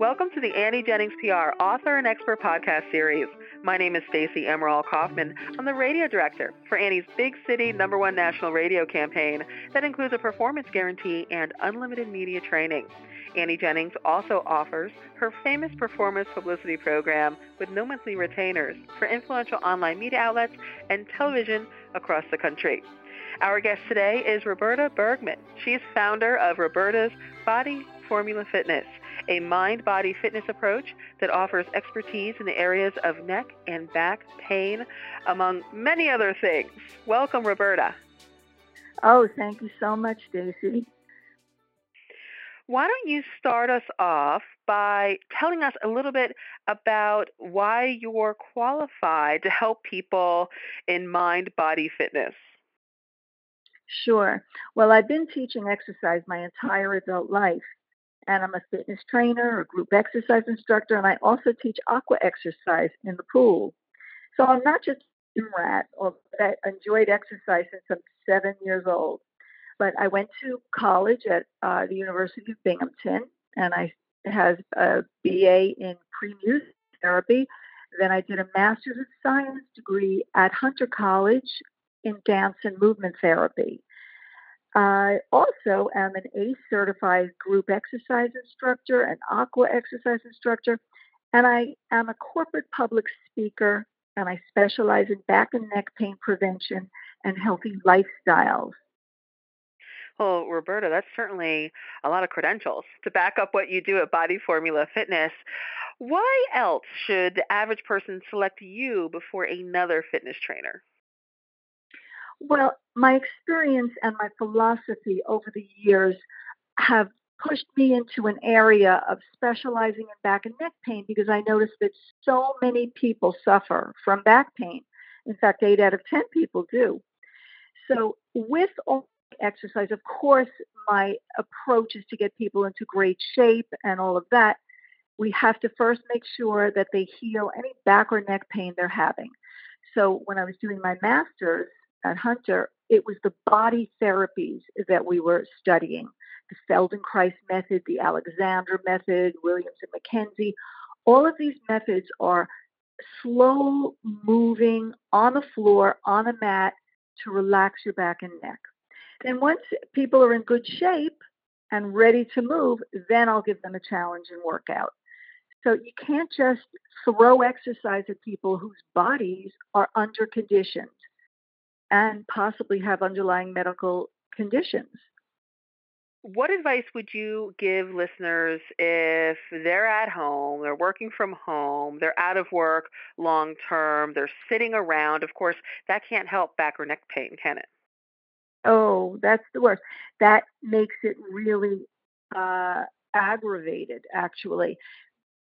Welcome to the Annie Jennings PR author and expert podcast series. My name is Stacey Emerald Kaufman. I'm the radio director for Annie's Big City number one national radio campaign that includes a performance guarantee and unlimited media training. Annie Jennings also offers her famous performance publicity program with no monthly retainers for influential online media outlets and television across the country. Our guest today is Roberta Bergman. She's founder of Roberta's Body Formula Fitness a mind body fitness approach that offers expertise in the areas of neck and back pain, among many other things. Welcome, Roberta. Oh, thank you so much, Daisy. Why don't you start us off by telling us a little bit about why you're qualified to help people in mind body fitness? Sure. Well, I've been teaching exercise my entire adult life and I'm a fitness trainer, a group exercise instructor, and I also teach aqua exercise in the pool. So I'm not just a rat, or I enjoyed exercise since I'm seven years old. But I went to college at uh, the University of Binghamton, and I has a BA in pre-music therapy. Then I did a Master's of Science degree at Hunter College in dance and movement therapy. I also am an ACE certified group exercise instructor, an aqua exercise instructor, and I am a corporate public speaker and I specialize in back and neck pain prevention and healthy lifestyles. Well, Roberta, that's certainly a lot of credentials to back up what you do at Body Formula Fitness. Why else should the average person select you before another fitness trainer? Well, my experience and my philosophy over the years have pushed me into an area of specializing in back and neck pain because I noticed that so many people suffer from back pain. In fact, eight out of 10 people do. So, with all exercise, of course, my approach is to get people into great shape and all of that. We have to first make sure that they heal any back or neck pain they're having. So, when I was doing my master's, at Hunter, it was the body therapies that we were studying the Feldenkrais method, the Alexander method, Williams and McKenzie. All of these methods are slow moving on the floor, on a mat to relax your back and neck. Then, once people are in good shape and ready to move, then I'll give them a challenge and workout. So you can't just throw exercise at people whose bodies are under conditioned and possibly have underlying medical conditions. What advice would you give listeners if they're at home, they're working from home, they're out of work long term, they're sitting around? Of course, that can't help back or neck pain, can it? Oh, that's the worst. That makes it really uh, aggravated, actually.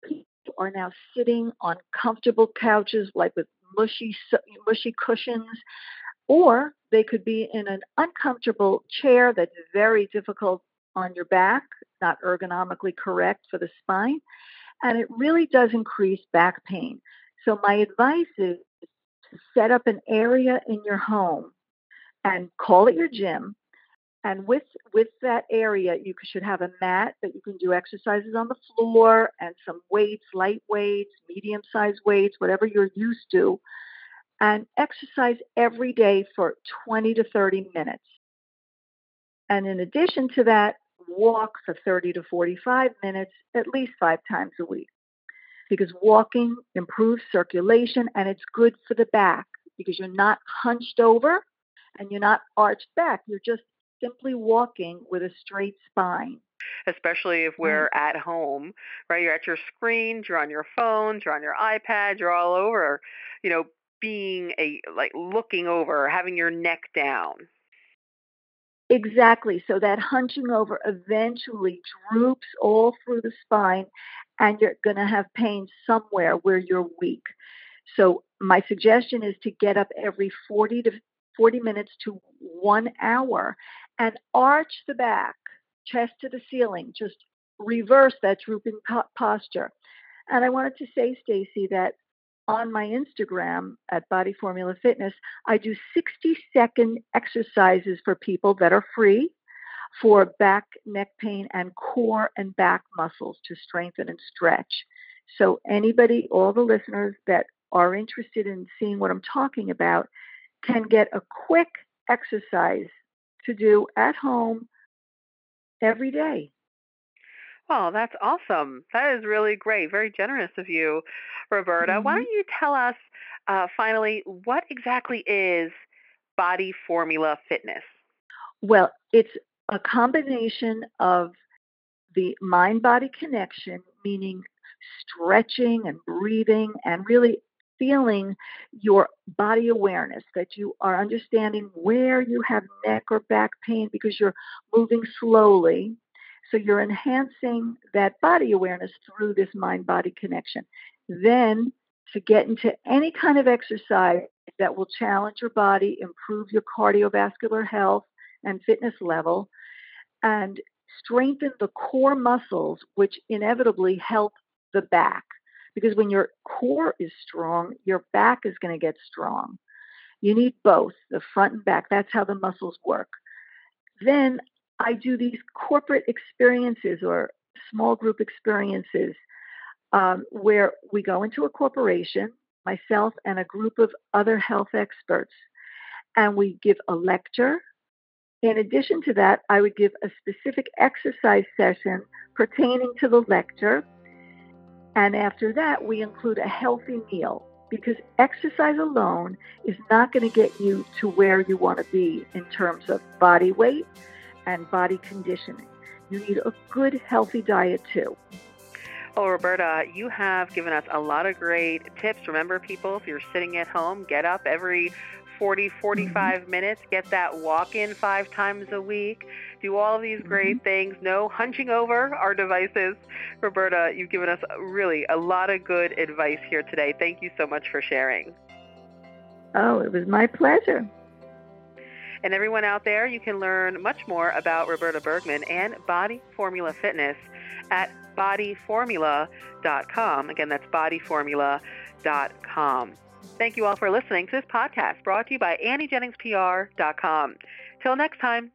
People are now sitting on comfortable couches, like with mushy, mushy cushions, or they could be in an uncomfortable chair that's very difficult on your back, not ergonomically correct for the spine, and it really does increase back pain. So, my advice is to set up an area in your home and call it your gym. And with with that area, you should have a mat that you can do exercises on the floor and some weights, light weights, medium sized weights, whatever you're used to and exercise every day for 20 to 30 minutes. And in addition to that, walk for 30 to 45 minutes at least five times a week. Because walking improves circulation and it's good for the back because you're not hunched over and you're not arched back. You're just simply walking with a straight spine especially if mm. we're at home, right? You're at your screens, you're on your phones, you're on your iPad, you're all over, you know, being a like looking over, having your neck down. Exactly. So that hunching over eventually droops all through the spine, and you're going to have pain somewhere where you're weak. So my suggestion is to get up every 40 to 40 minutes to one hour and arch the back, chest to the ceiling, just reverse that drooping po- posture. And I wanted to say, Stacey, that on my Instagram at Body Formula Fitness, I do 60 second exercises for people that are free. for back, neck pain, and core and back muscles to strengthen and stretch. So, anybody, all the listeners that are interested in seeing what I'm talking about, can get a quick exercise to do at home every day. Oh, that's awesome. That is really great. Very generous of you, Roberta. Mm-hmm. Why don't you tell us uh, finally what exactly is Body Formula Fitness? Well, it's a combination of the mind body connection, meaning stretching and breathing and really feeling your body awareness, that you are understanding where you have neck or back pain because you're moving slowly. So you're enhancing that body awareness through this mind body connection. Then to get into any kind of exercise that will challenge your body, improve your cardiovascular health and fitness level, and strengthen the core muscles, which inevitably help the back. Because when your core is strong, your back is going to get strong. You need both, the front and back. That's how the muscles work. Then I do these corporate experiences or small group experiences um, where we go into a corporation, myself and a group of other health experts, and we give a lecture. In addition to that, I would give a specific exercise session pertaining to the lecture and after that, we include a healthy meal because exercise alone is not going to get you to where you want to be in terms of body weight and body conditioning. You need a good, healthy diet too. Oh, Roberta, you have given us a lot of great tips. Remember, people, if you're sitting at home, get up every 40, 45 mm-hmm. minutes, get that walk in five times a week, do all of these great mm-hmm. things, no hunching over our devices. Roberta, you've given us really a lot of good advice here today. Thank you so much for sharing. Oh, it was my pleasure. And everyone out there, you can learn much more about Roberta Bergman and Body Formula Fitness at bodyformula.com. Again, that's bodyformula.com. Thank you all for listening to this podcast brought to you by AnnieJenningsPR.com. Till next time.